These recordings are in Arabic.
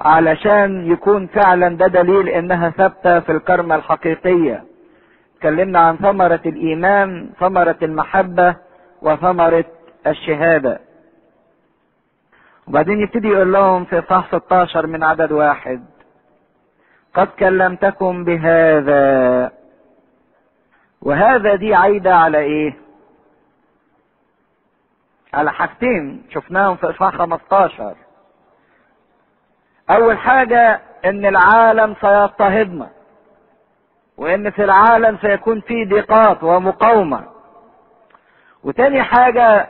علشان يكون فعلا ده دليل إنها ثابتة في الكرمة الحقيقية. اتكلمنا عن ثمرة الإيمان ثمرة المحبة وثمرة الشهادة. وبعدين يبتدي يقول لهم في صح 16 من عدد واحد قد كلمتكم بهذا. وهذا دي عايدة على إيه؟ على حاجتين شفناهم في اصحاح 15 أول حاجة إن العالم سيضطهدنا وإن في العالم سيكون في ضيقات ومقاومة. وتاني حاجة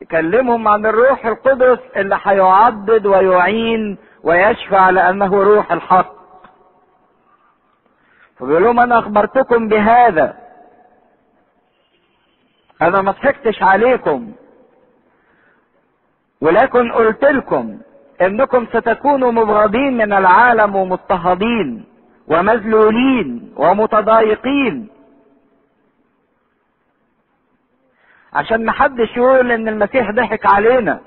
يكلمهم عن الروح القدس اللي هيعضد ويعين ويشفع لأنه روح الحق. فبيقول لهم أنا أخبرتكم بهذا. أنا ما ضحكتش عليكم ولكن قلت لكم إنكم ستكونوا مبغضين من العالم ومضطهدين ومذلولين ومتضايقين. عشان محدش يقول إن المسيح ضحك علينا.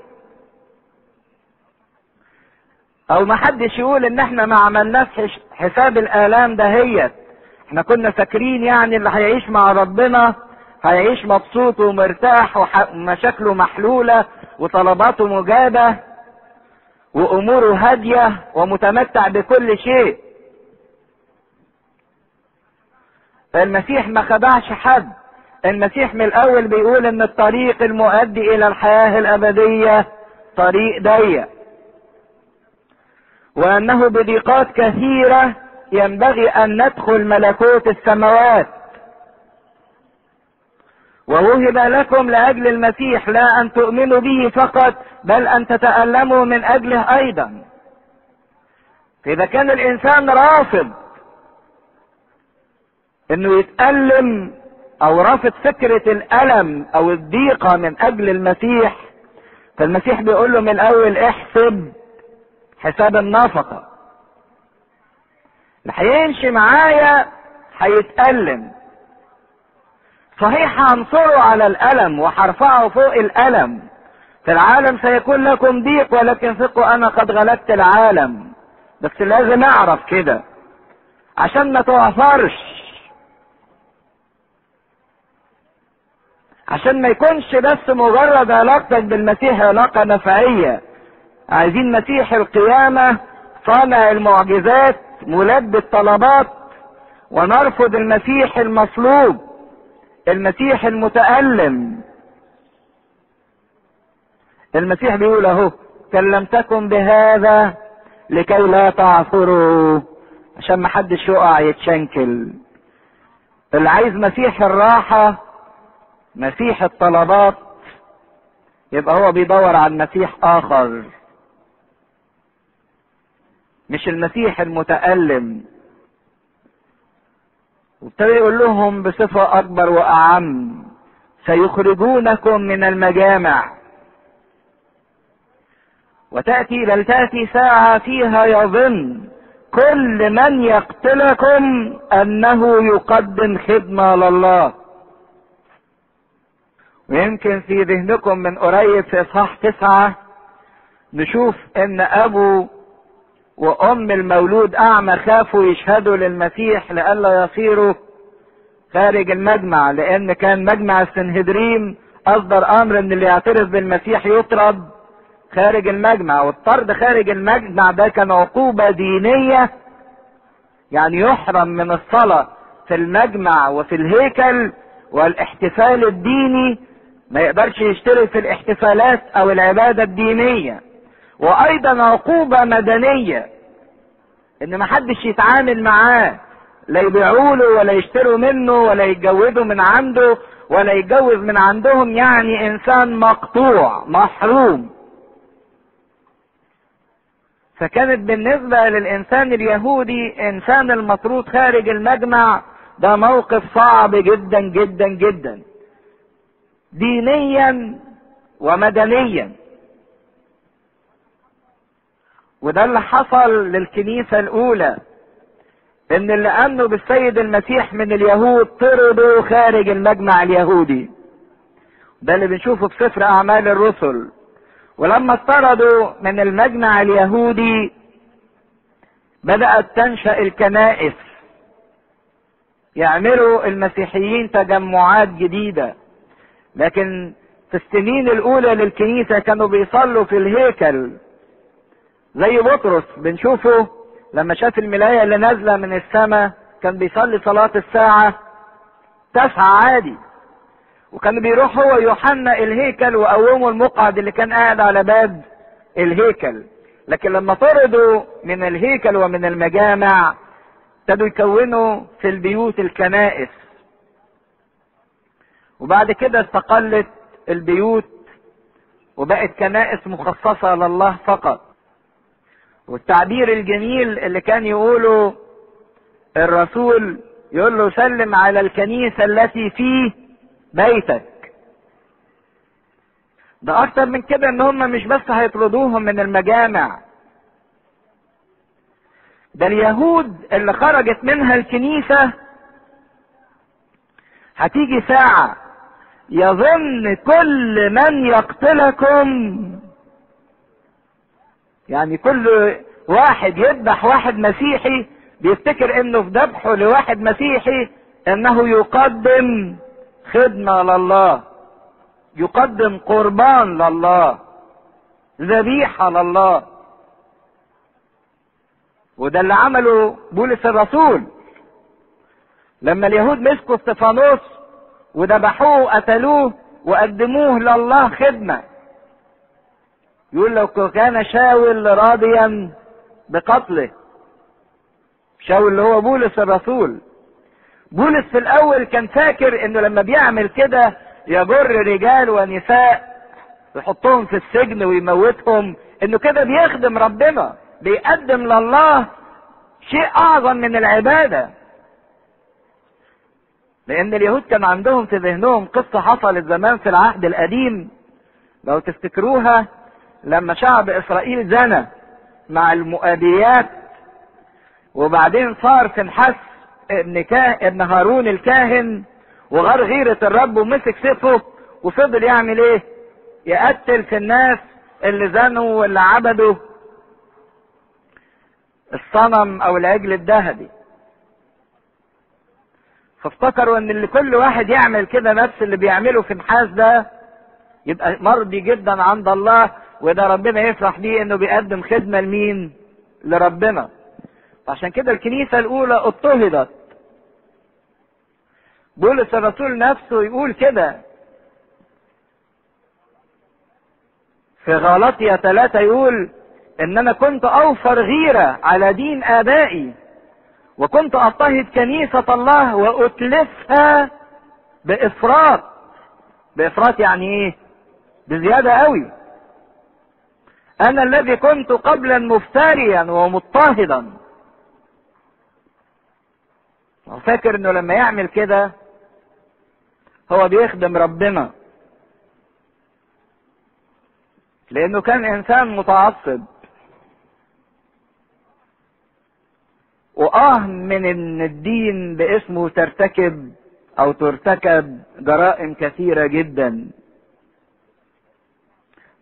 أو محدش يقول إن إحنا ما عملناش حساب الآلام دهيت إحنا كنا فاكرين يعني اللي هيعيش مع ربنا هيعيش مبسوط ومرتاح ومشاكله محلولة وطلباته مجابة. وأموره هادية ومتمتع بكل شيء. المسيح ما خدعش حد. المسيح من الأول بيقول إن الطريق المؤدي إلى الحياة الأبدية طريق ضيق. وأنه بضيقات كثيرة ينبغي أن ندخل ملكوت السماوات. ووهب لكم لأجل المسيح لا أن تؤمنوا به فقط بل أن تتألموا من أجله أيضا. فاذا كان الإنسان رافض إنه يتألم أو رافض فكرة الألم أو الضيقة من أجل المسيح فالمسيح بيقول له من الأول احسب حساب النفقة اللي هيمشي معايا هيتألم. صحيح هنصره على الألم وهرفعه فوق الألم. في العالم سيكون لكم ضيق ولكن ثقوا أنا قد غلبت العالم. بس لازم أعرف كده. عشان ما تعثرش عشان ما يكونش بس مجرد علاقتك بالمسيح علاقة نفعية. عايزين مسيح القيامة صانع المعجزات ملبي الطلبات. ونرفض المسيح المصلوب المسيح المتألم. المسيح بيقول أهو كلمتكم بهذا لكي لا تعثروا. عشان ما حدش يقع يتشنكل. اللي عايز مسيح الراحة مسيح الطلبات يبقى هو بيدور على مسيح آخر. مش المسيح المتألم. وابتدى يقول لهم بصفة أكبر وأعم سيخرجونكم من المجامع. وتأتي بل تأتي ساعة فيها يظن كل من يقتلكم أنه يقدم خدمة لله. ويمكن في ذهنكم من قريب في إصحاح تسعة نشوف إن أبو وأم المولود أعمى خافوا يشهدوا للمسيح لئلا يصيروا خارج المجمع لأن كان مجمع السنهدريم أصدر أمر إن اللي يعترف بالمسيح يطرد. خارج المجمع والطرد خارج المجمع ده كان عقوبة دينية يعني يحرم من الصلاة في المجمع وفي الهيكل والاحتفال الديني ما يقدرش يشترك في الاحتفالات أو العبادة الدينية. وأيضا عقوبة مدنية إن ما حدش يتعامل معاه لا يبيعوا له ولا يشتروا منه ولا يتجوزوا من عنده ولا يتجوز من عندهم يعني إنسان مقطوع محروم. فكانت بالنسبة للإنسان اليهودي إنسان المطرود خارج المجمع ده موقف صعب جدا جدا جدا دينيا ومدنيا وده اللي حصل للكنيسة الأولى إن اللي آمنوا بالسيد المسيح من اليهود طردوا خارج المجمع اليهودي. ده اللي بنشوفه في سفر أعمال الرسل. ولما اطردوا من المجمع اليهودي بدأت تنشأ الكنائس. يعملوا المسيحيين تجمعات جديدة. لكن في السنين الأولى للكنيسة كانوا بيصلوا في الهيكل. زي بطرس بنشوفه لما شاف الملاية اللي نازلة من السماء كان بيصلي صلاة الساعة تسعة عادي. وكان بيروح هو يوحنا الهيكل وقوموا المقعد اللي كان قاعد على باب الهيكل. لكن لما طردوا من الهيكل ومن المجامع ابتدوا يكونوا في البيوت الكنائس. وبعد كده استقلت البيوت وبقت كنائس مخصصة لله فقط. والتعبير الجميل اللي كان يقوله الرسول يقول له سلم على الكنيسة التي في بيتك. ده أكتر من كده إن هم مش بس هيطردوهم من المجامع. ده اليهود اللي خرجت منها الكنيسة هتيجي ساعة يظن كل من يقتلكم. يعني كل واحد يذبح واحد مسيحي بيفتكر إنه في ذبحه لواحد مسيحي إنه يقدم. خدمة لله. يقدم قربان لله. ذبيحة لله. وده اللي عمله بولس الرسول. لما اليهود مسكوا استفانوس وذبحوه وقتلوه وقدموه لله خدمة. يقول لو كان شاول راضيا بقتله. شاول اللي هو بولس الرسول. بولس في الأول كان فاكر إنه لما بيعمل كده يجر رجال ونساء يحطهم في السجن ويموتهم إنه كده بيخدم ربنا بيقدم لله شيء أعظم من العبادة. لأن اليهود كان عندهم في ذهنهم قصة حصلت زمان في العهد القديم. لو تفتكروها لما شعب إسرائيل زنى مع المؤابيات وبعدين صار فنحس ابن كاه ابن هارون الكاهن وغار غيرة الرب ومسك سيفه وفضل يعمل إيه؟ يقتل في الناس اللي زنوا واللي عبدوا الصنم أو العجل الذهبي. فافتكروا إن اللي كل واحد يعمل كده نفس اللي بيعمله في النحاس ده يبقى مرضي جدا عند الله وده ربنا يفرح بيه إنه بيقدم خدمة لمين؟ لربنا. عشان كده الكنيسة الأولى اضطهدت بولس الرسول نفسه يقول كده. في غلطية ثلاثة يقول ان أنا كنت أوفر غيرة على دين آبائي وكنت أضطهد كنيسة الله وأتلفها بإفراط. بإفراط يعني إيه؟ بزيادة قوي. أنا الذي كنت قبلا مفتريا ومضطهدا. فاكر إنه لما يعمل كده هو بيخدم ربنا. لأنه كان إنسان متعصب. واه من إن الدين باسمه ترتكب أو ترتكب جرائم كثيرة جدا.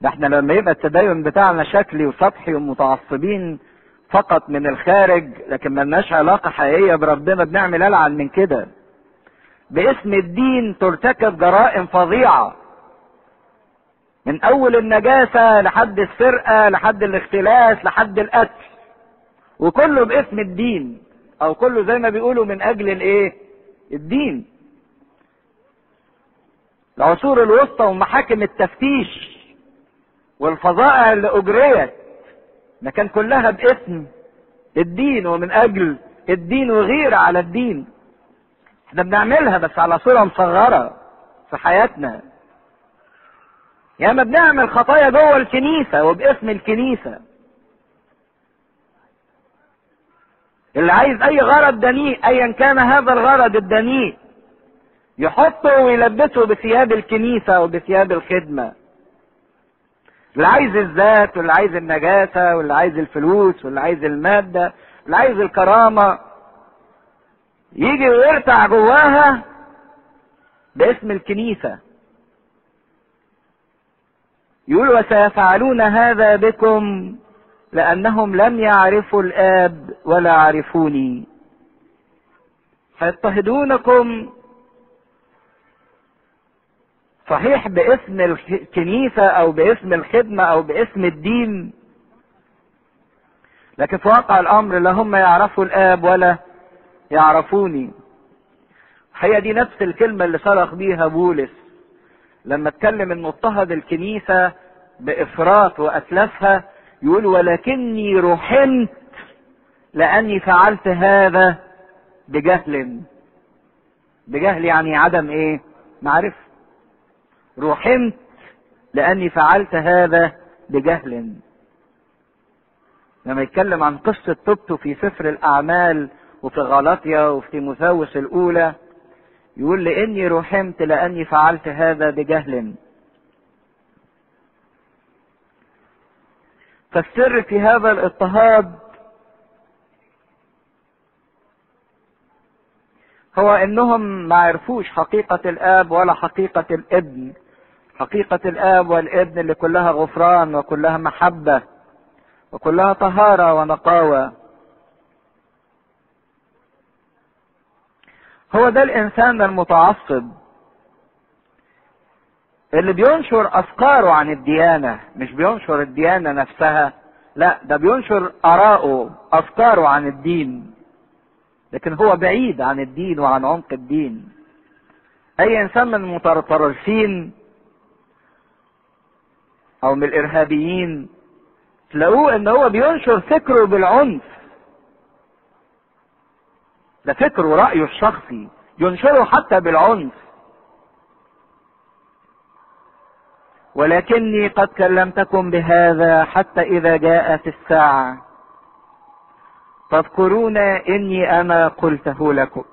ده إحنا لما يبقى التدين بتاعنا شكلي وسطحي ومتعصبين فقط من الخارج لكن ملناش علاقة حقيقية بربنا بنعمل ألعن من كده. باسم الدين ترتكب جرائم فظيعة من أول النجاسة لحد السرقة لحد الاختلاس لحد القتل وكله باسم الدين أو كله زي ما بيقولوا من أجل الإيه؟ الدين. العصور الوسطى ومحاكم التفتيش والفظائع اللي أجريت ما كان كلها باسم الدين ومن أجل الدين وغيرة على الدين. إحنا بنعملها بس على صورة مصغرة في حياتنا. يا ما بنعمل خطايا جوه الكنيسة وباسم الكنيسة. اللي عايز أي غرض دنيء ايا كان هذا الغرض الدنيء يحطه ويلبسه بثياب الكنيسة وبثياب الخدمة. اللي عايز الذات واللي عايز النجاسة واللي عايز الفلوس واللي عايز المادة واللي عايز الكرامة. يجي ويرتع جواها باسم الكنيسة. يقول وسيفعلون هذا بكم لأنهم لم يعرفوا الآب ولا عرفوني. فيضطهدونكم. صحيح باسم الكنيسة أو باسم الخدمة أو باسم الدين لكن في واقع الأمر لا هم يعرفوا الآب ولا يعرفوني. هي دي نفس الكلمة اللي صرخ بيها بولس لما اتكلم إنه اضطهد الكنيسة بإفراط واتلافها يقول ولكني رحمت لأني فعلت هذا بجهل. بجهل يعني عدم إيه؟ معرفة. رحمت لأني فعلت هذا بجهل. لما يتكلم عن قصة توبته في سفر الأعمال وفي غلطيا وفي تيموثاوس الأولى يقول لاني رحمت لأني فعلت هذا بجهل. فالسر في هذا الاضطهاد هو إنهم ما عرفوش حقيقة الآب ولا حقيقة الابن. حقيقة الآب والابن اللي كلها غفران وكلها محبة وكلها طهارة ونقاوة. هو ده الإنسان المتعصب. اللي بينشر أفكاره عن الديانة مش بينشر الديانة نفسها لا ده بينشر آراءه أفكاره عن الدين. لكن هو بعيد عن الدين وعن عمق الدين. أي إنسان من المتطرفين أو من الإرهابيين تلاقوه إن هو بينشر فكره بالعنف. ده فكره ورأيه الشخصي ينشره حتى بالعنف. ولكني قد كلمتكم بهذا حتى إذا جاءت الساعة. تذكرون إني أنا قلته لكم.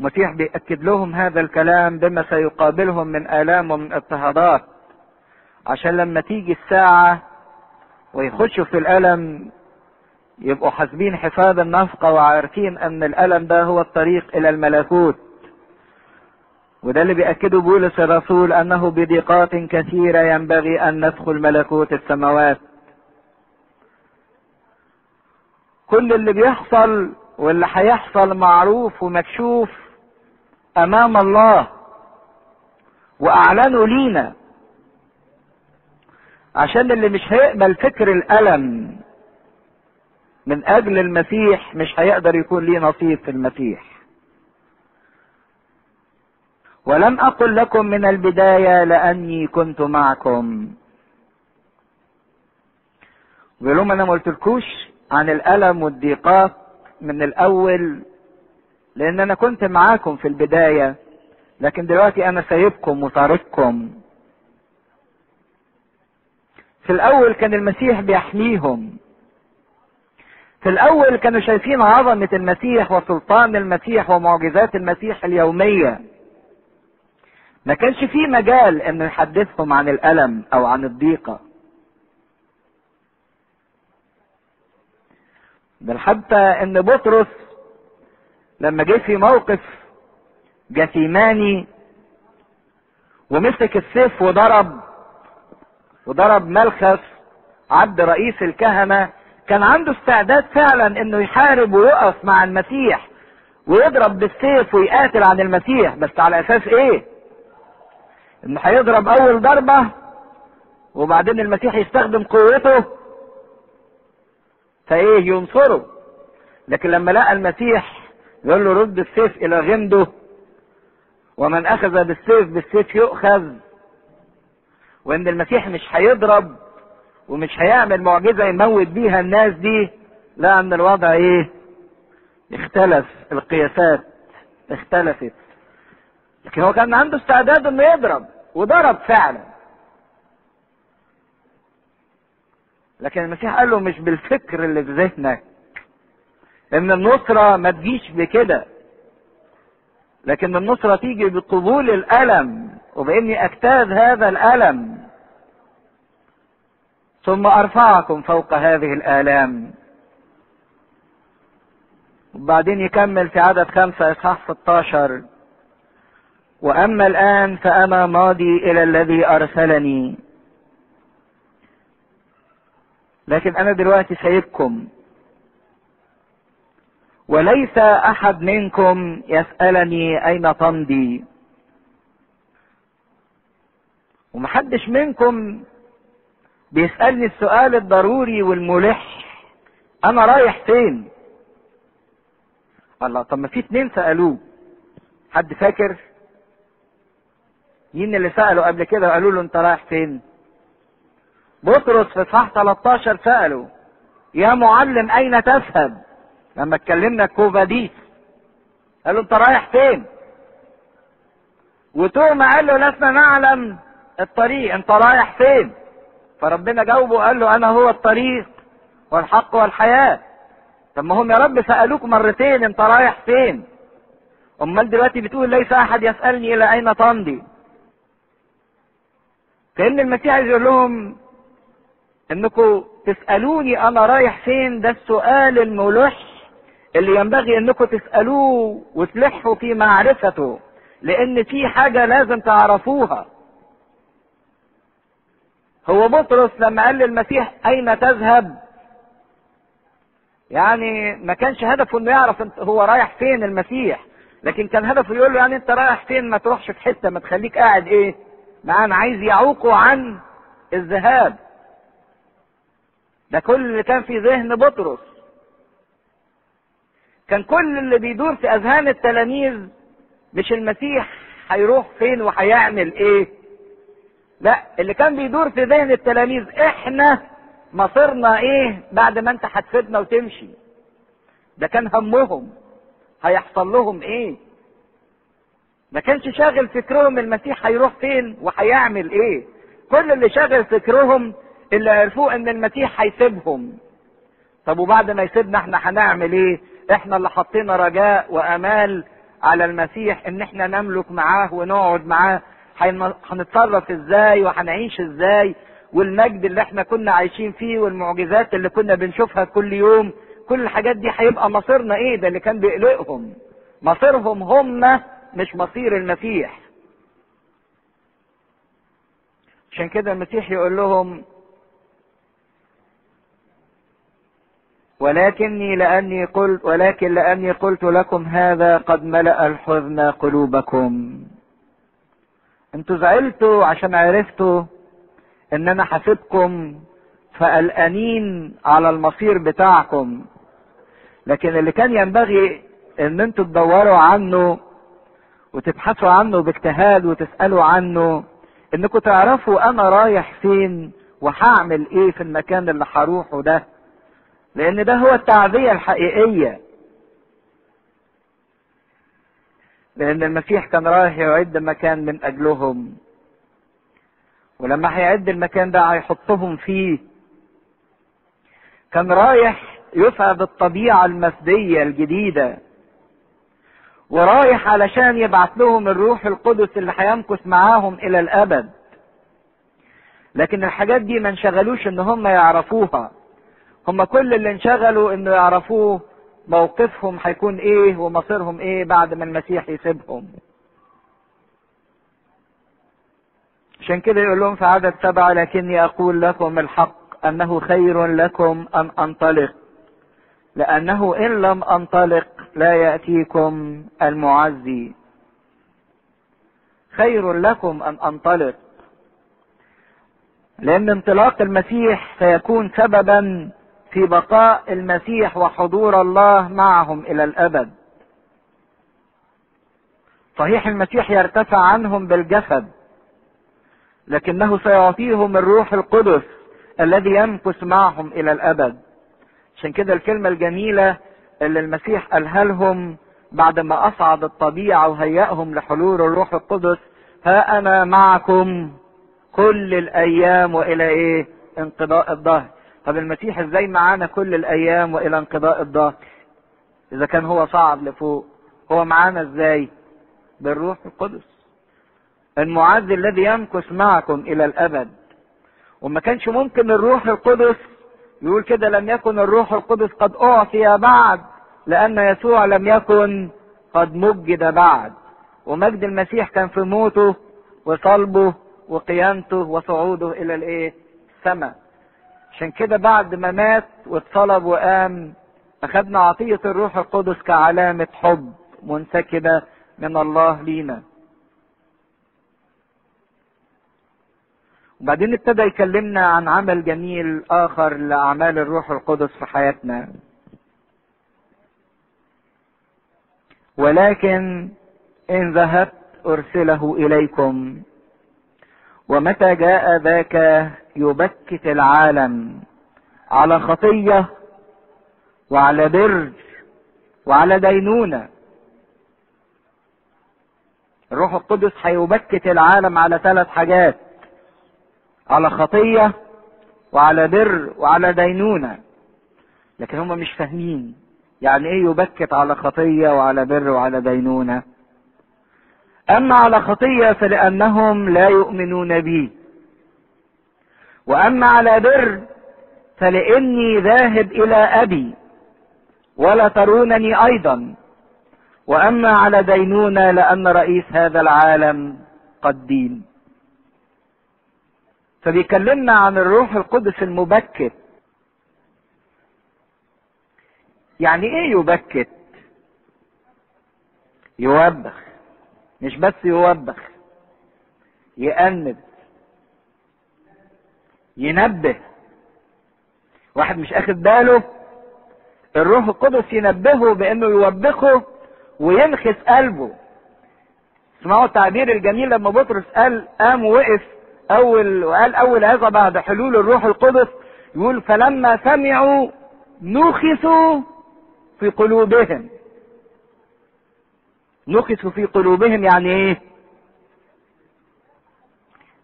المسيح بيأكد لهم هذا الكلام بما سيقابلهم من آلام ومن اضطهادات. عشان لما تيجي الساعة ويخشوا في الألم يبقوا حاسبين حساب النفقة وعارفين أن الألم ده هو الطريق إلى الملكوت. وده اللي بيأكده بولس الرسول أنه بضيقات كثيرة ينبغي أن ندخل ملكوت السماوات. كل اللي بيحصل واللي هيحصل معروف ومكشوف أمام الله وأعلنوا لينا عشان اللي مش هيقبل فكر الألم من أجل المسيح مش هيقدر يكون ليه نصيب في المسيح. ولم أقل لكم من البداية لأني كنت معكم. بيقول لهم أنا ما قلتلكوش عن الألم والضيقات من الأول لأن أنا كنت معاكم في البداية لكن دلوقتي أنا سايبكم وتارككم في الأول كان المسيح بيحميهم. في الأول كانوا شايفين عظمة المسيح وسلطان المسيح ومعجزات المسيح اليومية. ما كانش في مجال ان نحدثهم عن الألم أو عن الضيقة. بل حتى إن بطرس لما جه في موقف جثيماني ومسك السيف وضرب وضرب ملخس عبد رئيس الكهنة كان عنده استعداد فعلا إنه يحارب ويقف مع المسيح ويضرب بالسيف ويقاتل عن المسيح بس على أساس إيه؟ إنه هيضرب أول ضربة وبعدين المسيح يستخدم قوته فإيه؟ ينصره. لكن لما لقى المسيح يقول له رد السيف إلى غمده ومن أخذ بالسيف بالسيف يؤخذ. وإن المسيح مش هيضرب ومش هيعمل معجزة يموت بيها الناس دي لا أن الوضع إيه؟ اختلف القياسات اختلفت. لكن هو كان عنده استعداد إنه يضرب وضرب فعلا. لكن المسيح قال له مش بالفكر اللي في ذهنك إن النصرة ما تجيش بكده. لكن النصرة تيجي بقبول الألم وبإني أجتاز هذا الألم. ثم أرفعكم فوق هذه الآلام. وبعدين يكمل في عدد خمسة إصحاح 16 وأما الآن فأنا ماضي إلى الذي أرسلني. لكن أنا دلوقتي سايبكم وليس أحد منكم يسألني أين تمضي ومحدش منكم بيسألني السؤال الضروري والملح. أنا رايح فين؟ الله طب ما في اتنين سألوه. حد فاكر؟ مين اللي سالوا قبل كده؟ وقالوا له انت رايح فين؟ بطرس في صح 13 ساله يا معلم أين تذهب؟ لما اتكلمنا كوفاديس. قال له انت رايح فين؟ وتوما قال له لسنا نعلم الطريق انت رايح فين؟ فربنا جاوبه قال له أنا هو الطريق والحق والحياة. طب ما هم يا رب سألوك مرتين أنت رايح فين؟ أمال دلوقتي بتقول ليس أحد يسألني إلى أين تمضي؟ كأن المسيح عايز يقول لهم انكم تسألوني أنا رايح فين؟ ده السؤال الملح اللي ينبغي انكم تسألوه وتلحوا في معرفته لأن في حاجة لازم تعرفوها. هو بطرس لما قال للمسيح أين تذهب؟ يعني ما كانش هدفه إنه يعرف أنت هو رايح فين المسيح لكن كان هدفه يقول له يعني أنت رايح فين؟ ما تروحش في حتة ما تخليك قاعد إيه؟ معانا عايز يعوقه عن الذهاب. ده كل اللي كان في ذهن بطرس. كان كل اللي بيدور في أذهان التلاميذ مش المسيح هيروح فين وهيعمل إيه؟ لا اللي كان بيدور في ذهن التلاميذ إحنا مصيرنا إيه بعد ما أنت هتفيدنا وتمشي. ده كان همهم. هيحصل لهم إيه؟ ما كانش شاغل فكرهم المسيح هيروح فين وهيعمل إيه. كل اللي شاغل فكرهم اللي عرفوه إن المسيح هيسيبهم. طب وبعد ما يسيبنا إحنا هنعمل إيه؟ إحنا اللي حطينا رجاء وأمال على المسيح إن إحنا نملك معاه ونقعد معاه. هنتصرف إزاي وهنعيش إزاي والمجد اللي إحنا كنا عايشين فيه والمعجزات اللي كنا بنشوفها كل يوم كل الحاجات دي هيبقى مصيرنا إيه؟ ده اللي كان بيقلقهم. مصيرهم هم مش مصير المسيح. عشان كده المسيح يقول لهم ولكني لأني قلت ولكن لأني قلت لكم هذا قد ملأ الحزن قلوبكم. أنتوا زعلتوا عشان عرفتوا ان أنا حاسبكم فقلقانين على المصير بتاعكم. لكن اللي كان ينبغي ان أنتوا تدوروا عنه وتبحثوا عنه باجتهاد وتسألوا عنه انكم تعرفوا أنا رايح فين وهعمل إيه في المكان اللي هروحه ده. لأن ده هو التعزية الحقيقية. لأن المسيح كان رايح يعد مكان من أجلهم. ولما هيعد المكان ده هيحطهم فيه. كان رايح يسعد الطبيعة المسدية الجديدة. ورايح علشان يبعث لهم الروح القدس اللي هيمكث معاهم إلى الأبد. لكن الحاجات دي ما انشغلوش إن هم يعرفوها. هم كل اللي انشغلوا إنه يعرفوه موقفهم هيكون إيه ومصيرهم إيه بعد ما المسيح يسيبهم. عشان كده يقول لهم في عدد سبعة لكني أقول لكم الحق أنه خير لكم أن أنطلق. لأنه إن لم أنطلق لا يأتيكم المعزي. خير لكم أن أنطلق. لأن انطلاق المسيح سيكون سببا في بقاء المسيح وحضور الله معهم إلى الأبد. صحيح المسيح يرتفع عنهم بالجسد لكنه سيعطيهم الروح القدس الذي يمكث معهم إلى الأبد. عشان كده الكلمة الجميلة اللي المسيح قالها لهم بعد ما أصعد الطبيعة وهيأهم لحلول الروح القدس ها أنا معكم كل الأيام وإلى إيه؟ انقضاء الظهر. طب المسيح إزاي معانا كل الأيام وإلى انقضاء الظهر إذا كان هو صعد لفوق هو معانا إزاي؟ بالروح القدس. المعز الذي يمكث معكم إلى الأبد. وما كانش ممكن الروح القدس يقول كده لم يكن الروح القدس قد أعطي بعد لأن يسوع لم يكن قد مجد بعد. ومجد المسيح كان في موته وصلبه وقيامته وصعوده إلى الإيه؟ السماء. عشان كده بعد ما مات واتصلب وقام أخذنا عطية الروح القدس كعلامة حب منسكبة من الله لينا. وبعدين ابتدى يكلمنا عن عمل جميل آخر لأعمال الروح القدس في حياتنا. ولكن إن ذهبت أرسله إليكم. ومتى جاء ذاك يبكت العالم على خطية وعلى بر وعلى دينونة. الروح القدس هيبكت العالم على ثلاث حاجات على خطية وعلى بر وعلى دينونة. لكن هم مش فاهمين يعني إيه يبكت على خطية وعلى بر وعلى دينونة؟ أما على خطية فلأنهم لا يؤمنون بي. وأما على بر فلإني ذاهب إلى أبي ولا ترونني أيضا. وأما على دينونه لأن رئيس هذا العالم قد دين فبيكلمنا عن الروح القدس المبكت يعني إيه يبكت يوبخ. مش بس يوبخ يأنب ينبه. واحد مش اخد باله الروح القدس ينبهه بأنه يوبخه وينخس قلبه. اسمعوا التعبير الجميل لما بطرس قال قام وقف أول وقال أول هذا بعد حلول الروح القدس يقول فلما سمعوا نخسوا في قلوبهم. نخسوا في قلوبهم يعني إيه؟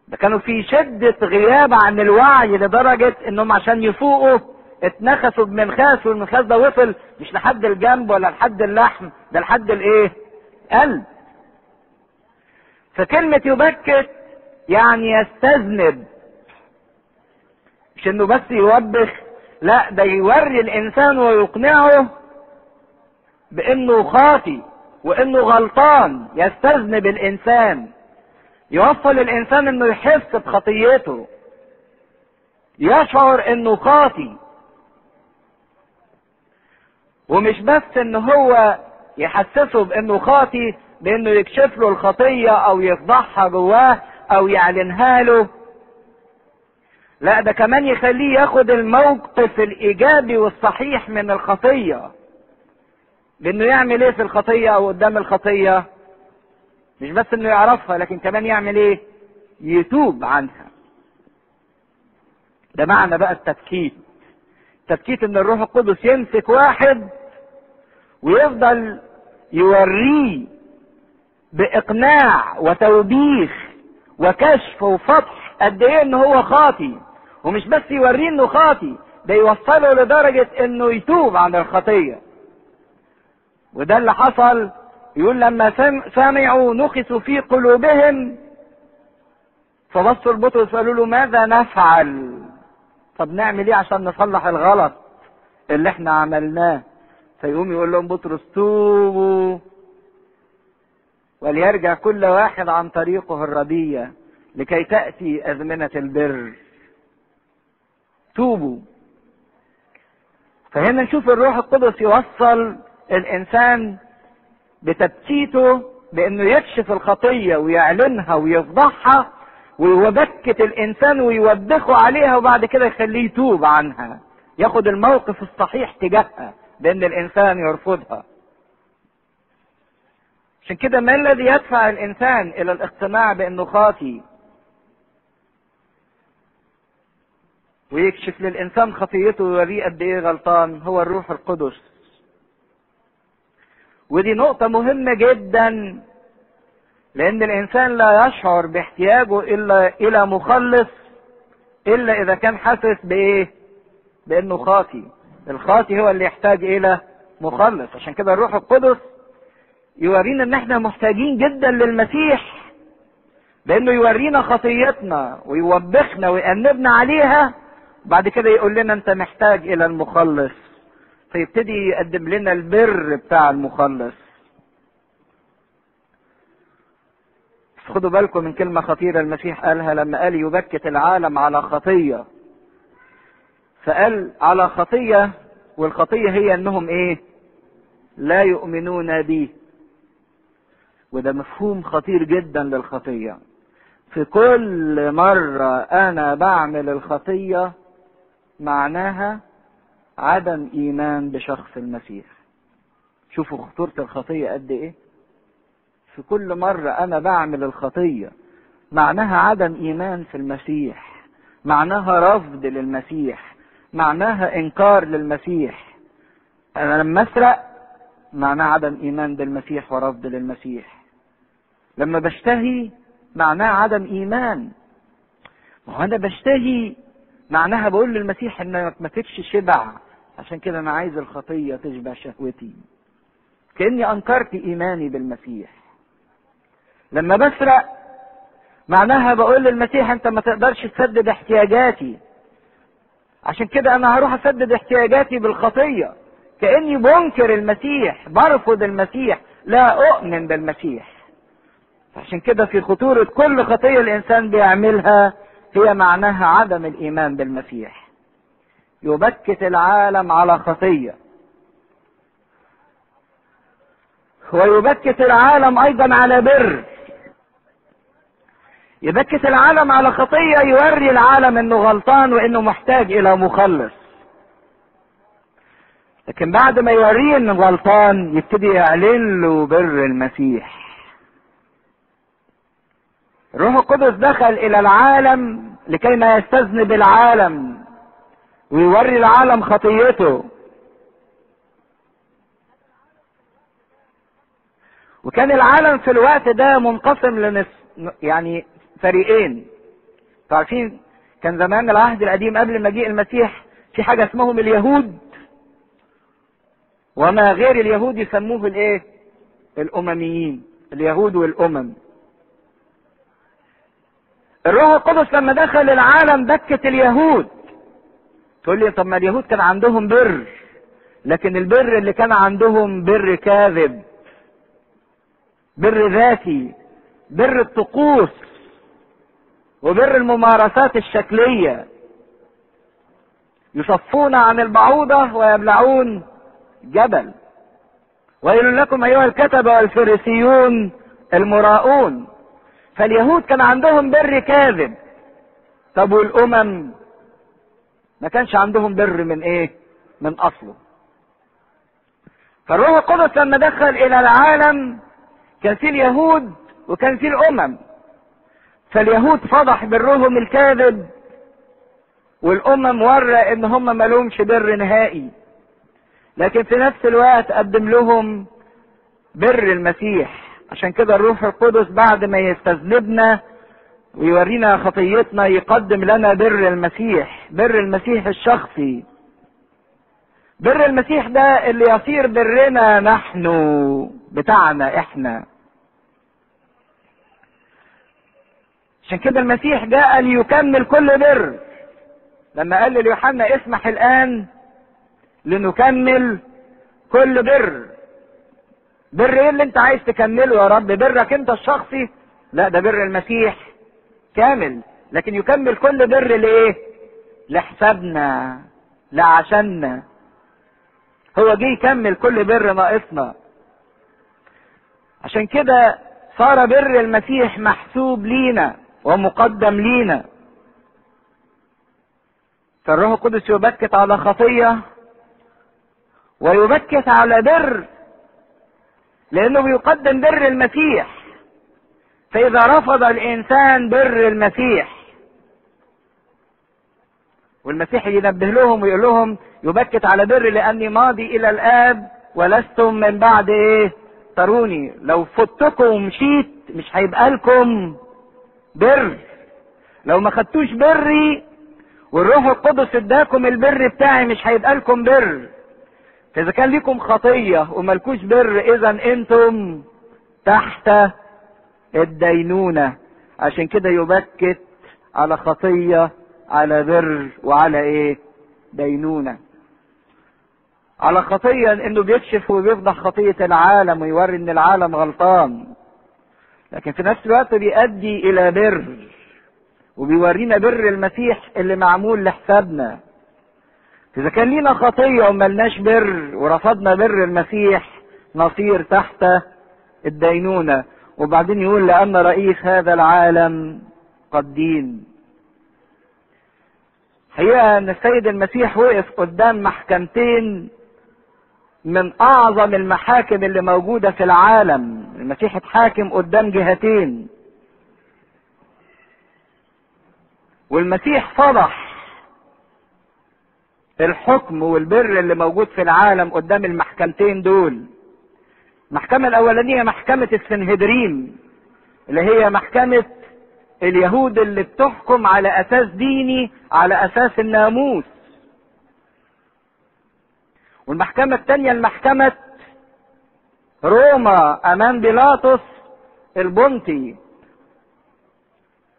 ده كانوا في شدة غياب عن الوعي لدرجة إنهم عشان يفوقوا اتنخسوا بمنخاس والمنخاس ده وصل مش لحد الجنب ولا لحد اللحم ده لحد الإيه؟ قلب فكلمة يبكت يعني يستذنب. مش إنه بس يوبخ لا ده يوري الإنسان ويقنعه بإنه خاطي. وإنه غلطان يستذنب الإنسان. يوصل الإنسان إنه يحس بخطيته. يشعر إنه خاطي ومش بس إن هو يحسسه بإنه خاطي بإنه يكشف له الخطية أو يفضحها جواه أو يعلنها له. لا ده كمان يخليه ياخد الموقف الإيجابي والصحيح من الخطية. بأنه يعمل إيه في الخطية أو قدام الخطية؟ مش بس إنه يعرفها لكن كمان يعمل إيه؟ يتوب عنها. ده معنى بقى التبكيت تبكيت إن الروح القدس يمسك واحد ويفضل يوريه بإقناع وتوبيخ وكشف وفتح قد إيه ان هو خاطي. ومش بس يوريه إنه خاطي ده يوصله لدرجة إنه يتوب عن الخطية. وده اللي حصل. يقول لما سمعوا نخسوا في قلوبهم فبصوا لبطرس وقالوا له ماذا نفعل؟ طب نعمل إيه عشان نصلح الغلط اللي إحنا عملناه؟ فيقوم يقول لهم بطرس توبوا. وليرجع كل واحد عن طريقه الردية لكي تأتي أزمنة البر. توبوا. فهنا نشوف الروح القدس يوصل الإنسان بتبكيته بأنه يكشف الخطية ويعلنها ويفضحها ويبكت الإنسان ويوبخه عليها وبعد كده يخليه يتوب عنها. ياخد الموقف الصحيح تجاهها بأن الإنسان يرفضها. عشان كده ما الذي يدفع الإنسان إلى الاقتناع بأنه خاطي؟ ويكشف للإنسان خطيته ويوريه قد إيه غلطان؟ هو الروح القدس. ودي نقطة مهمة جدا لأن الإنسان لا يشعر باحتياجه إلا إلى مخلص إلا إذا كان حاسس بإيه؟ بإنه خاطي. الخاطي هو اللي يحتاج إلى مخلص. عشان كده الروح القدس يورينا إن إحنا محتاجين جدا للمسيح بإنه يورينا خطيتنا ويوبخنا ويأنبنا عليها بعد كده يقول لنا أنت محتاج إلى المخلص. فيبتدي يقدم لنا البر بتاع المخلص. خدوا بالكم من كلمة خطيرة المسيح قالها لما قال يبكت العالم على خطية. فقال على خطية والخطية هي إنهم إيه؟ لا يؤمنون بي. وده مفهوم خطير جدا للخطية. في كل مرة أنا بعمل الخطية معناها عدم إيمان بشخص المسيح. شوفوا خطورة الخطية قد إيه؟ في كل مرة أنا بعمل الخطية معناها عدم إيمان في المسيح معناها رفض للمسيح معناها إنكار للمسيح. أنا لما أسرق معناها عدم إيمان بالمسيح ورفض للمسيح. لما بشتهي معناها عدم إيمان. ما هو أنا بشتهي معناها بقول للمسيح إنك ما فيكش شبع. عشان كده أنا عايز الخطية تشبع شهوتي كأني أنكرت إيماني بالمسيح. لما بسرق معناها بقول للمسيح أنت ما تقدرش تسدد احتياجاتي. عشان كده أنا هروح أسدد احتياجاتي بالخطية. كأني بنكر المسيح برفض المسيح لا أؤمن بالمسيح. عشان كده في خطورة كل خطية الإنسان بيعملها هي معناها عدم الإيمان بالمسيح. يبكت العالم على خطية. ويبكت العالم أيضا على بر. يبكت العالم على خطية يوري العالم إنه غلطان وإنه محتاج إلى مخلص. لكن بعد ما يوريه إنه غلطان يبتدي يعلن له بر المسيح. الروح القدس دخل إلى العالم لكي ما يستذنب العالم ويوري العالم خطيته. وكان العالم في الوقت ده منقسم لنص يعني فريقين. عارفين كان زمان العهد القديم قبل مجيء المسيح في حاجة اسمهم اليهود. وما غير اليهود يسموه الايه؟ الأمميين. اليهود والأمم. الروح القدس لما دخل العالم بكت اليهود. تقول لي طب ما اليهود كان عندهم بر لكن البر اللي كان عندهم بر كاذب بر ذاتي بر الطقوس وبر الممارسات الشكلية. يصفون عن البعوضة ويبلعون جبل. ويل لكم أيها الكتبة والفريسيون المراؤون فاليهود كان عندهم بر كاذب. طب والأمم؟ ما كانش عندهم بر من إيه؟ من أصله. فالروح القدس لما دخل إلى العالم كان في اليهود وكان في الأمم. فاليهود فضح برهم الكاذب والأمم ورى إن هم مالهمش بر نهائي. لكن في نفس الوقت قدم لهم بر المسيح. عشان كده الروح القدس بعد ما يستذنبنا ويورينا خطيتنا يقدم لنا بر المسيح بر المسيح الشخصي. بر المسيح ده اللي يصير برنا نحن بتاعنا إحنا. عشان كده المسيح جاء ليكمل كل بر. لما قال ليوحنا اسمح الآن لنكمل كل بر. بر إيه اللي انت عايز تكمله يا رب؟ برك انت الشخصي؟ لا ده بر المسيح. كامل. لكن يكمل كل بر لإيه؟ لحسابنا لعشاننا. هو جه يكمل كل بر ناقصنا. عشان كده صار بر المسيح محسوب لينا ومقدم لينا. فالروح القدس يبكت على خطيه ويبكت على بر لأنه بيقدم بر المسيح. فإذا رفض الإنسان بر المسيح والمسيح ينبه لهم ويقول لهم يبكت على بر لأني ماضي إلى الآب ولستم من بعد إيه؟ تروني. لو فتكم ومشيت مش هيبقى لكم بر. لو ما خدتوش بري والروح القدس اداكم البر بتاعي مش هيبقى لكم بر. فاذا كان لكم خطية وملكوش بر اذا أنتم تحت الدينونة. عشان كده يبكت على خطية على بر وعلى إيه؟ دينونة. على خطية إنه بيكشف وبيفضح خطية العالم ويوري إن العالم غلطان. لكن في نفس الوقت بيؤدي إلى بر وبيورينا بر المسيح اللي معمول لحسابنا. إذا كان لينا خطية وملناش بر ورفضنا بر المسيح نصير تحت الدينونة. وبعدين يقول لأن رئيس هذا العالم قد دين حقيقة إن السيد المسيح وقف قدام محكمتين من أعظم المحاكم اللي موجودة في العالم. المسيح اتحاكم قدام جهتين. والمسيح فضح الحكم والبر اللي موجود في العالم قدام المحكمتين دول. المحكمة الأولانية محكمة السنهدرين اللي هي محكمة اليهود اللي بتحكم على أساس ديني على أساس الناموس والمحكمة الثانية المحكمة روما أمام بيلاطس البنطي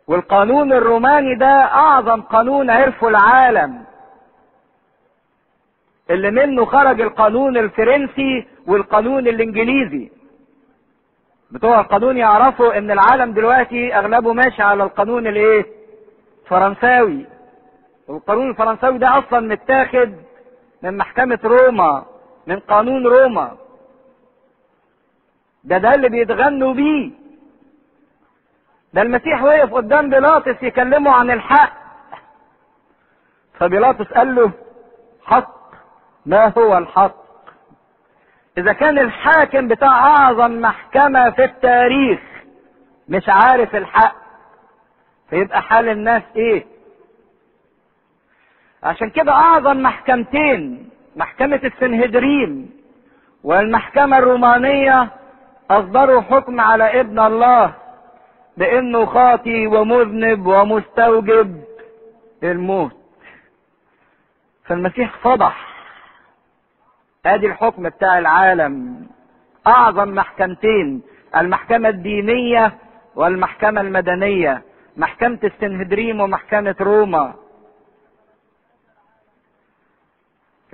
والقانون الروماني ده أعظم قانون عرفه العالم. اللي منه خرج القانون الفرنسي والقانون الانجليزي. بتوع القانون يعرفوا إن العالم دلوقتي أغلبه ماشي على القانون الإيه؟ فرنساوي. والقانون الفرنساوي ده أصلا متاخد من محكمة روما من قانون روما. ده ده اللي بيتغنوا بيه. ده المسيح وقف قدام بيلاطس يكلمه عن الحق. فبيلاطس قال له حق ما هو الحق؟ إذا كان الحاكم بتاع أعظم محكمة في التاريخ مش عارف الحق فيبقى حال الناس إيه؟ عشان كده أعظم محكمتين محكمة السنهدرين والمحكمة الرومانية أصدروا حكم على ابن الله بإنه خاطي ومذنب ومستوجب الموت فالمسيح فضح ادي الحكم بتاع العالم. اعظم محكمتين المحكمة الدينية والمحكمة المدنية محكمة السنهدريم ومحكمة روما.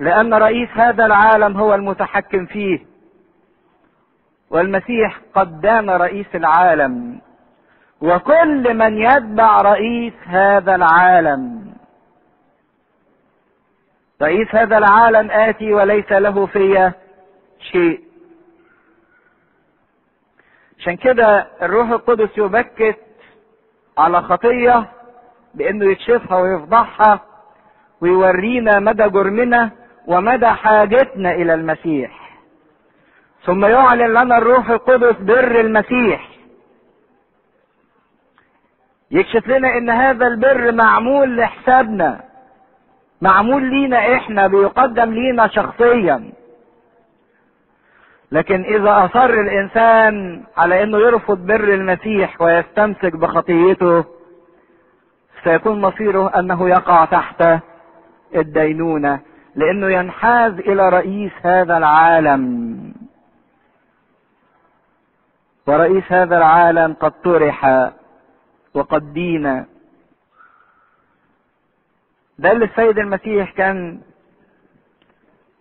لأن رئيس هذا العالم هو المتحكم فيه. والمسيح قد دان رئيس العالم. وكل من يتبع رئيس هذا العالم. رئيس هذا العالم آتي وليس له في شيء. عشان كده الروح القدس يبكت على خطية بإنه يكشفها ويفضحها ويورينا مدى جرمنا ومدى حاجتنا إلى المسيح. ثم يعلن لنا الروح القدس بر المسيح. يكشف لنا إن هذا البر معمول لحسابنا. معمول لينا إحنا بيقدم لينا شخصيا. لكن إذا أصر الإنسان على إنه يرفض بر المسيح ويستمسك بخطيته سيكون مصيره أنه يقع تحت الدينونة لأنه ينحاز إلى رئيس هذا العالم. ورئيس هذا العالم قد طرح وقد دين. ده اللي السيد المسيح كان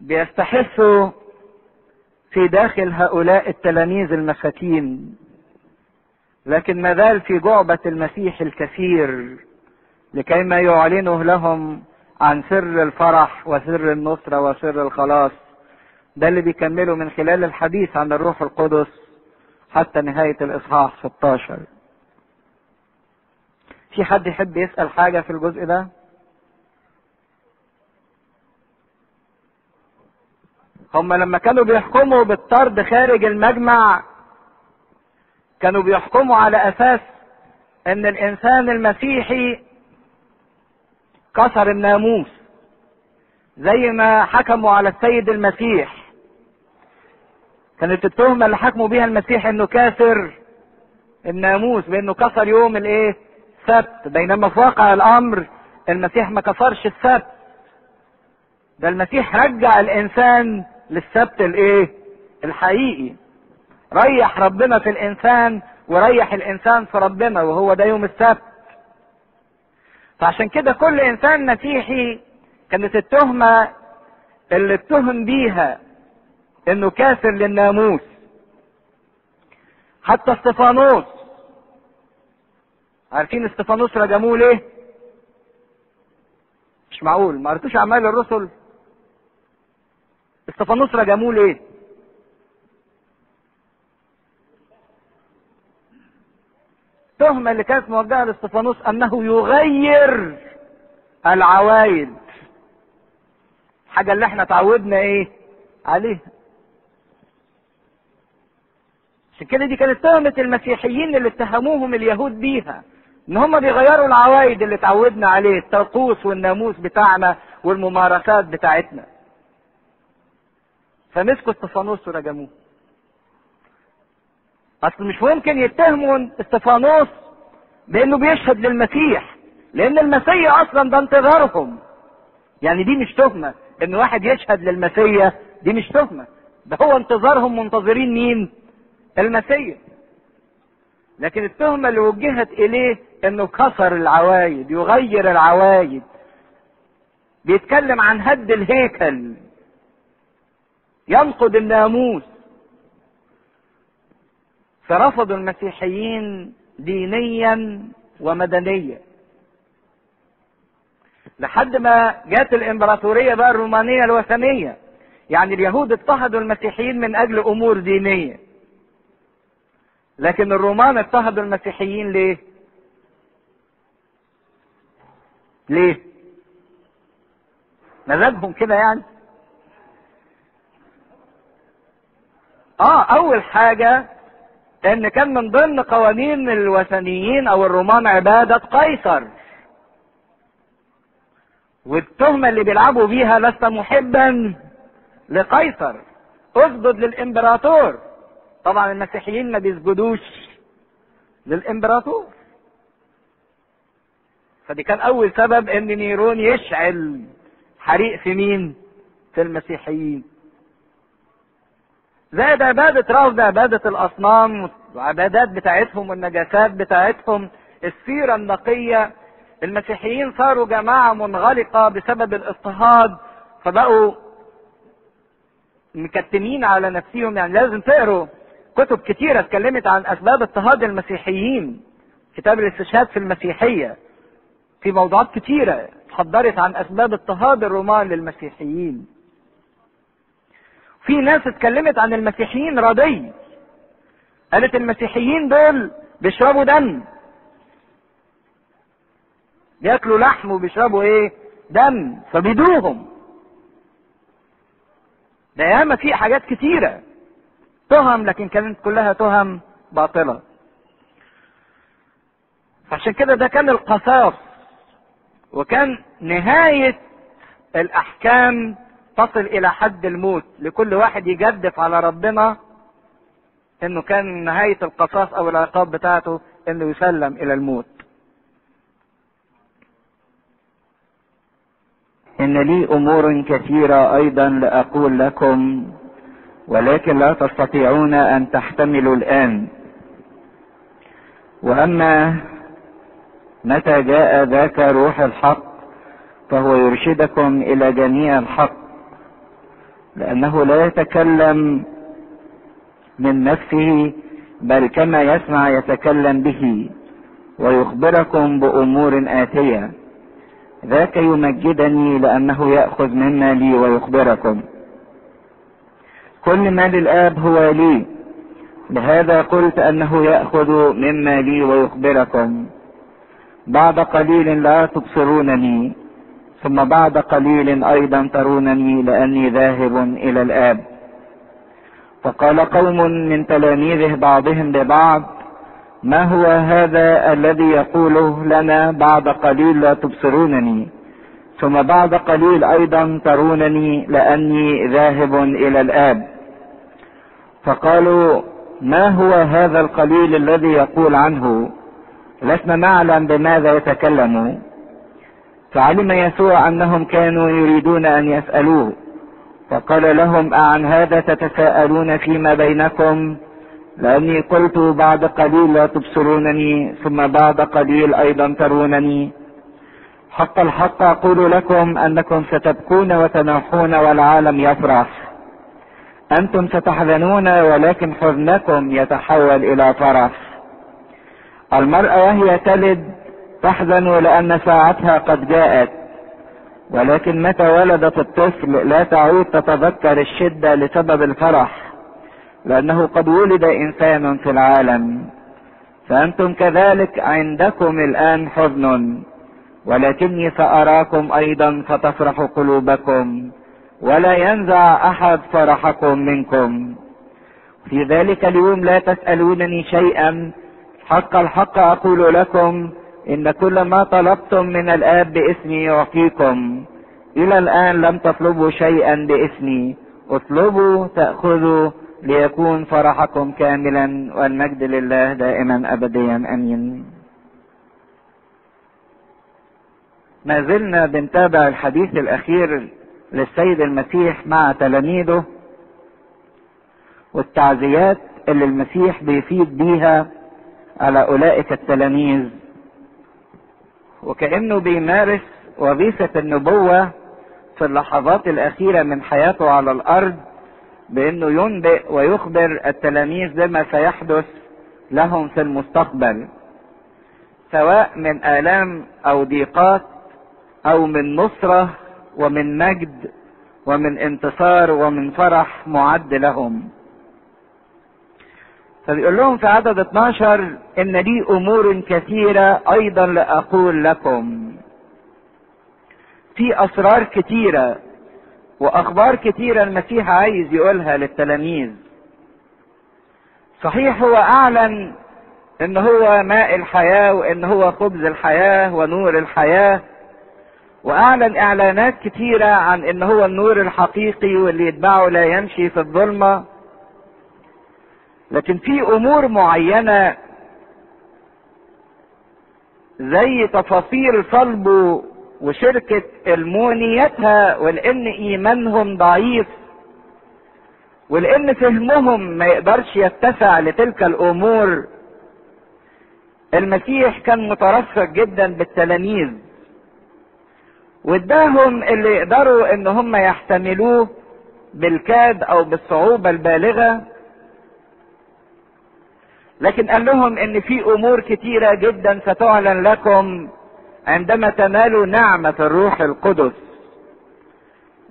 بيستحثه في داخل هؤلاء التلاميذ المساكين لكن ما زال في جعبة المسيح الكثير لكي ما يعلنه لهم عن سر الفرح وسر النصرة وسر الخلاص ده اللي بيكمله من خلال الحديث عن الروح القدس حتى نهاية الإصحاح 16 في حد يحب يسأل حاجة في الجزء ده؟ هم لما كانوا بيحكموا بالطرد خارج المجمع كانوا بيحكموا على أساس إن الإنسان المسيحي كسر الناموس زي ما حكموا على السيد المسيح. كانت التهمة اللي حكموا بيها المسيح إنه كاسر الناموس بإنه كسر يوم الإيه؟ السبت. بينما في واقع الأمر المسيح ما كسرش السبت. ده المسيح رجع الإنسان للسبت الايه؟ الحقيقي. ريح ربنا في الإنسان وريح الإنسان في ربنا وهو ده يوم السبت. فعشان كده كل إنسان مسيحي كانت التهمة اللي اتهم بيها إنه كاسر للناموس. حتى استفانوس. عارفين استفانوس رجموه ليه؟ مش معقول. ما قريتوش أعمال الرسل؟ استفانوس رجموه ليه؟ التهمة اللي كانت موجهة لإستفانوس أنه يغير العوايد. حاجة اللي إحنا تعودنا إيه؟ عليها. عشان كده دي كانت تهمة المسيحيين اللي اتهموهم اليهود بيها إن هم بيغيروا العوايد اللي اتعودنا عليه الطقوس والناموس بتاعنا والممارسات بتاعتنا. فمسكوا استفانوس ورجموه. أصل مش ممكن يتهموا استفانوس بأنه بيشهد للمسيح لأن المسيح أصلا ده انتظارهم. يعني دي مش تهمة إن واحد يشهد للمسيح دي مش تهمة. ده هو انتظارهم منتظرين مين؟ المسيح. لكن التهمة اللي وجهت إليه إنه كسر العوايد يغير العوايد. بيتكلم عن هد الهيكل. ينقض الناموس. فرفضوا المسيحيين دينيا ومدنيا. لحد ما جات الإمبراطورية بقى الرومانية الوثنية. يعني اليهود اضطهدوا المسيحيين من أجل أمور دينية. لكن الرومان اضطهدوا المسيحيين ليه؟ ليه؟ مزاجهم كده يعني. آه أول حاجة إن كان من ضمن قوانين الوثنيين أو الرومان عبادة قيصر. والتهمة اللي بيلعبوا بيها لست محبا لقيصر. أسجد للإمبراطور. طبعا المسيحيين ما بيسجدوش للإمبراطور. فدي كان أول سبب إن نيرون يشعل حريق في مين؟ في المسيحيين. زائد عبادة رفض عبادة الأصنام والعبادات بتاعتهم والنجاسات بتاعتهم. السيرة النقية المسيحيين صاروا جماعة منغلقة بسبب الاضطهاد فبقوا مكتمين على نفسهم. يعني لازم تقروا كتب كتيرة اتكلمت عن أسباب اضطهاد المسيحيين. كتاب الاستشهاد في المسيحية. في موضوعات كتيرة اتحضرت عن أسباب اضطهاد الرومان للمسيحيين. في ناس اتكلمت عن المسيحيين ردي قالت المسيحيين دول بيشربوا دم. بياكلوا لحم وبيشربوا إيه؟ دم. فبيدوهم. ده ياما في حاجات كتيرة. تهم لكن كانت كلها تهم باطلة. فعشان كده ده كان القصاص. وكان نهاية الأحكام تصل إلى حد الموت لكل واحد يجدف على ربنا إنه كان نهاية القصاص أو العقاب بتاعته إنه يسلم إلى الموت. إن لي أمور كثيرة أيضا لأقول لكم ولكن لا تستطيعون أن تحتملوا الآن. وأما متى جاء ذاك روح الحق فهو يرشدكم إلى جميع الحق لأنه لا يتكلم من نفسه بل كما يسمع يتكلم به ويخبركم بأمور آتية. ذاك يمجدني لأنه يأخذ مما لي ويخبركم. كل ما للآب هو لي لهذا قلت أنه يأخذ مما لي ويخبركم. بعد قليل لا تبصرونني. ثم بعد قليل أيضا ترونني لأني ذاهب إلى الآب. فقال قوم من تلاميذه بعضهم لبعض ما هو هذا الذي يقوله لنا بعد قليل لا تبصرونني؟ ثم بعد قليل أيضا ترونني لأني ذاهب إلى الآب. فقالوا ما هو هذا القليل الذي يقول عنه؟ لسنا نعلم بماذا يتكلم. فعلم يسوع أنهم كانوا يريدون أن يسألوه. فقال لهم أعن هذا تتساءلون فيما بينكم؟ لأني قلت بعد قليل لا تبصرونني ثم بعد قليل أيضا ترونني. حق الحق أقول لكم أنكم ستبكون وتنوحون والعالم يفرح. أنتم ستحزنون ولكن حزنكم يتحول إلى فرح. المرأة وهي تلد تحزن لأن ساعتها قد جاءت. ولكن متى ولدت الطفل لا تعود تتذكر الشدة لسبب الفرح لأنه قد ولد إنسان في العالم. فأنتم كذلك عندكم الآن حزن ولكني سأراكم أيضا فتفرح قلوبكم ولا ينزع أحد فرحكم منكم. في ذلك اليوم لا تسألونني شيئا حق الحق أقول لكم إن كل ما طلبتم من الآب باسمي يعطيكم. إلى الآن لم تطلبوا شيئا باسمي اطلبوا تأخذوا ليكون فرحكم كاملا والمجد لله دائما أبديا أمين. ما زلنا بنتابع الحديث الأخير للسيد المسيح مع تلاميذه والتعزيات اللي المسيح بيفيد بيها على أولئك التلاميذ. وكأنه بيمارس وظيفة النبوة في اللحظات الأخيرة من حياته على الأرض بأنه ينبئ ويخبر التلاميذ بما سيحدث لهم في المستقبل سواء من آلام أو ضيقات أو من نصرة ومن مجد ومن انتصار ومن فرح معد لهم. فبيقول لهم في عدد 12 إن لي أمور كثيرة أيضا لاقول لكم. في أسرار كثيرة وأخبار كثيرة المسيح عايز يقولها للتلاميذ. صحيح هو أعلن إن هو ماء الحياة وإن هو خبز الحياة ونور الحياة وأعلن إعلانات كثيرة عن إن هو النور الحقيقي واللي يتبعه لا يمشي في الظلمة. لكن في أمور معينة زي تفاصيل صلبه وشركة المونيتها ولان إيمانهم ضعيف ولان فهمهم ما يقدرش يتسع لتلك الأمور. المسيح كان مترفق جدا بالتلاميذ واداهم اللي يقدروا إن هم يحتملوه بالكاد أو بالصعوبة البالغة. لكن قال لهم إن في أمور كتيرة جدا ستعلن لكم عندما تنالوا نعمة الروح القدس.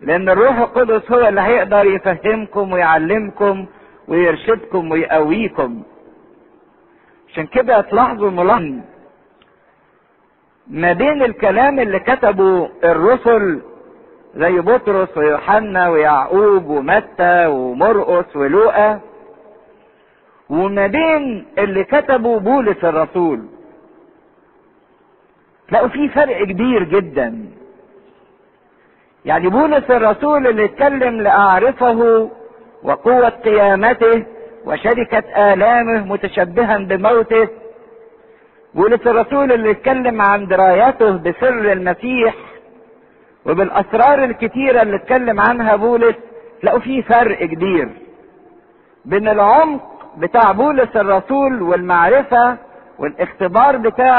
لأن الروح القدس هو اللي هيقدر يفهمكم ويعلمكم ويرشدكم ويقويكم. عشان كده تلاحظوا ملاحظ ما بين الكلام اللي كتبه الرسل زي بطرس ويوحنا ويعقوب ومتى ومرقس ولوقا وما بين اللي كتبه بولس الرسول تلاقوا في فرق كبير جدا. يعني بولس الرسول اللي اتكلم لأعرفه وقوة قيامته وشركة آلامه متشبها بموته بولس الرسول اللي اتكلم عن درايته بسر المسيح وبالأسرار الكتيرة اللي اتكلم عنها بولس تلاقوا في فرق كبير بين العمق بتاع بولس الرسول والمعرفة والاختبار بتاع